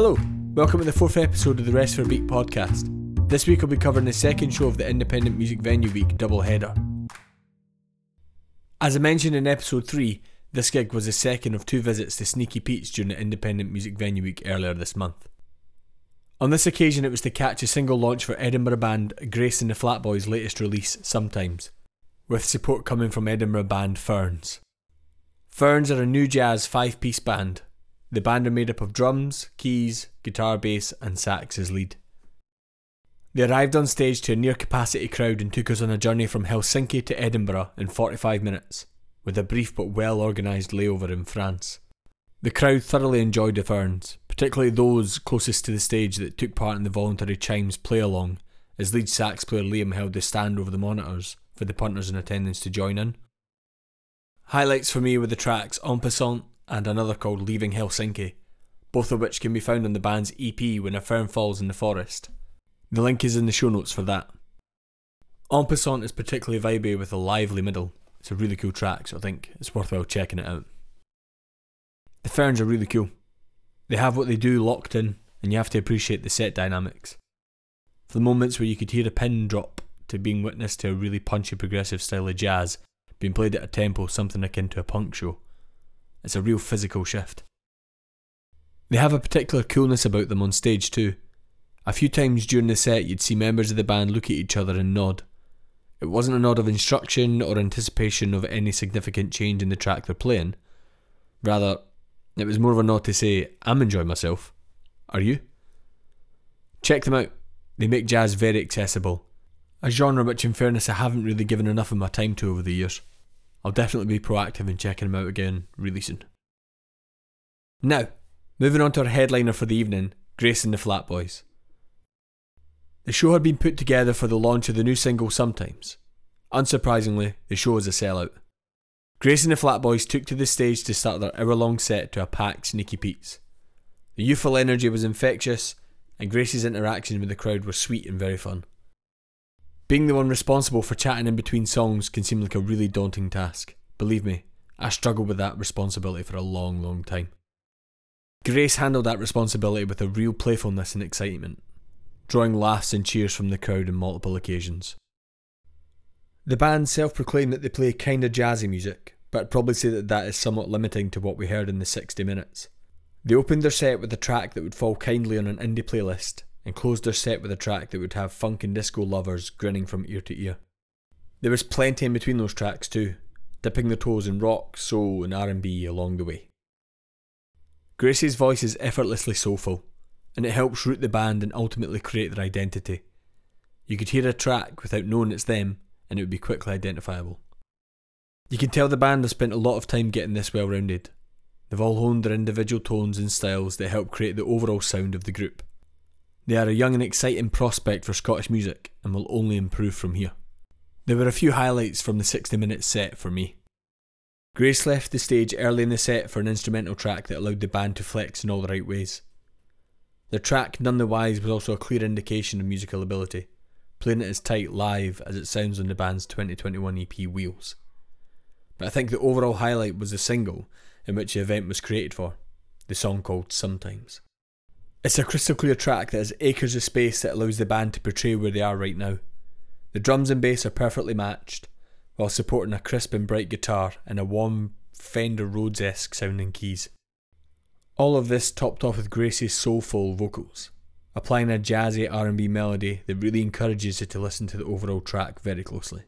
Hello, welcome to the fourth episode of the Rest for a Beat podcast. This week I'll be covering the second show of the Independent Music Venue Week double header. As I mentioned in episode 3, this gig was the second of two visits to Sneaky Pete's during the Independent Music Venue Week earlier this month. On this occasion, it was to catch a single launch for Edinburgh band Grace and the Flat Boys' latest release, Sometimes, with support coming from Edinburgh band Ferns. Ferns are a new jazz five piece band. The band are made up of drums, keys, guitar, bass, and sax as lead. They arrived on stage to a near capacity crowd and took us on a journey from Helsinki to Edinburgh in 45 minutes, with a brief but well organised layover in France. The crowd thoroughly enjoyed the Ferns, particularly those closest to the stage that took part in the voluntary chimes play along, as lead sax player Liam held the stand over the monitors for the punters in attendance to join in. Highlights for me were the tracks En Passant and another called Leaving Helsinki, both of which can be found on the band's EP When a Fern Falls in the Forest. The link is in the show notes for that. En Passant is particularly vibey with a lively middle. It's a really cool track, so I think it's worthwhile checking it out. The Ferns are really cool. They have what they do locked in, and you have to appreciate the set dynamics. The moments where you could hear a pin drop to being witness to a really punchy progressive style of jazz, being played at a tempo something akin to a punk show. It's a real physical shift. They have a particular coolness about them on stage too. A few times during the set, you'd see members of the band look at each other and nod. It wasn't a nod of instruction or anticipation of any significant change in the track they're playing. Rather, it was more of a nod to say, I'm enjoying myself. Are you? Check them out. They make jazz very accessible a genre which, in fairness, I haven't really given enough of my time to over the years. I'll definitely be proactive in checking them out again really soon. Now, moving on to our headliner for the evening Grace and the Flat Boys. The show had been put together for the launch of the new single Sometimes. Unsurprisingly, the show was a sellout. Grace and the Flat Boys took to the stage to start their hour long set to a packed Sneaky Pete's. The youthful energy was infectious, and Grace's interactions with the crowd were sweet and very fun. Being the one responsible for chatting in between songs can seem like a really daunting task. Believe me, I struggled with that responsibility for a long, long time. Grace handled that responsibility with a real playfulness and excitement, drawing laughs and cheers from the crowd on multiple occasions. The band self proclaimed that they play kinda jazzy music, but I'd probably say that that is somewhat limiting to what we heard in the 60 minutes. They opened their set with a track that would fall kindly on an indie playlist, and closed their set with a track that would have funk and disco lovers grinning from ear to ear. There was plenty in between those tracks too, dipping their toes in rock, soul, and R&B along the way. Grace's voice is effortlessly soulful, and it helps root the band and ultimately create their identity. You could hear a track without knowing it's them, and it would be quickly identifiable. You can tell the band has spent a lot of time getting this well rounded. They've all honed their individual tones and styles that help create the overall sound of the group. They are a young and exciting prospect for Scottish music and will only improve from here. There were a few highlights from the 60 minute set for me. Grace left the stage early in the set for an instrumental track that allowed the band to flex in all the right ways. The track, None the Wise, was also a clear indication of musical ability, playing it as tight live as it sounds on the band's 2021 EP Wheels. But I think the overall highlight was the single in which the event was created for, the song called Sometimes. It's a crystal clear track that has acres of space that allows the band to portray where they are right now. The drums and bass are perfectly matched, while supporting a crisp and bright guitar and a warm Fender Rhodes esque sounding keys. All of this topped off with Grace's soulful vocals, applying a jazzy R&B melody that really encourages you to listen to the overall track very closely.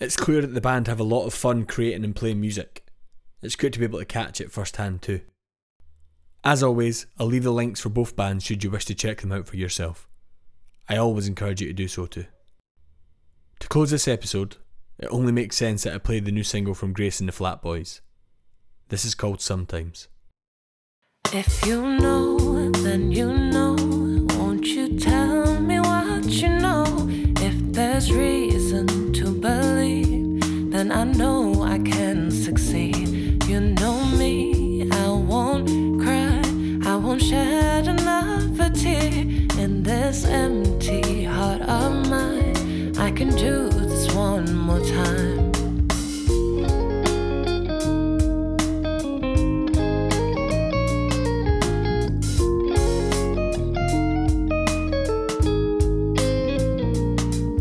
It's clear that the band have a lot of fun creating and playing music. It's good to be able to catch it firsthand too. As always, I'll leave the links for both bands should you wish to check them out for yourself. I always encourage you to do so too. To close this episode, it only makes sense that I play the new single from Grace and the Flat Boys. This is called Sometimes. If you know, then you know. Won't you tell me what you know? If there's reason to believe, then I know can do this one more time.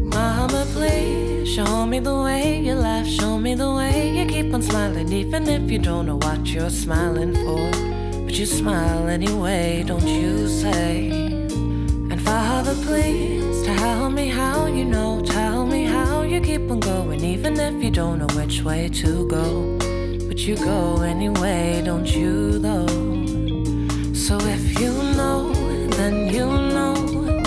Mama, please show me the way you laugh, show me the way you keep on smiling, even if you don't know what you're smiling for. But you smile anyway, don't you say? And Father, please tell me how you know you keep on going, even if you don't know which way to go. But you go anyway, don't you though? So if you know, then you know.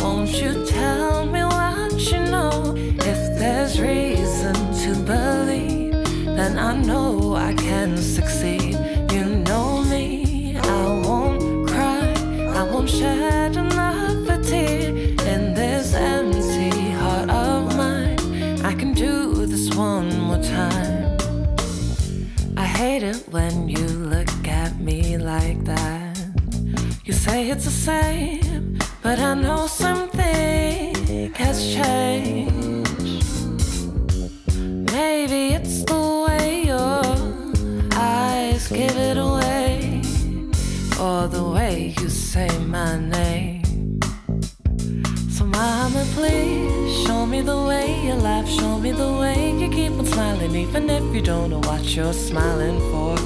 Won't you tell me what you know? If there's reason to believe, then I know I can succeed. You know me, I won't cry, I won't shed You say it's the same, but I know something has changed. Maybe it's the way your eyes give it away, or the way you say my name. So, Mama, please show me the way you laugh, show me the way you keep on smiling, even if you don't know what you're smiling for.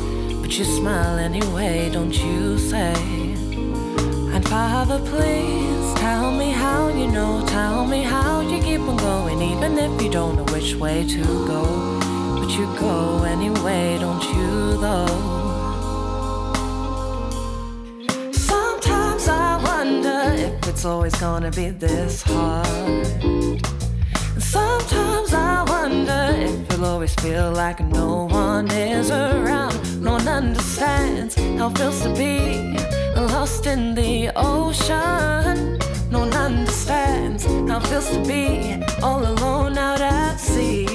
But you smile anyway, don't you say? Father, please tell me how you know, tell me how you keep on going, even if you don't know which way to go. But you go anyway, don't you though? Sometimes I wonder if it's always gonna be this hard. Sometimes I wonder if you'll always feel like no one is around, no one understands how it feels to be lost in the ocean. No one understands how it feels to be all alone out at sea.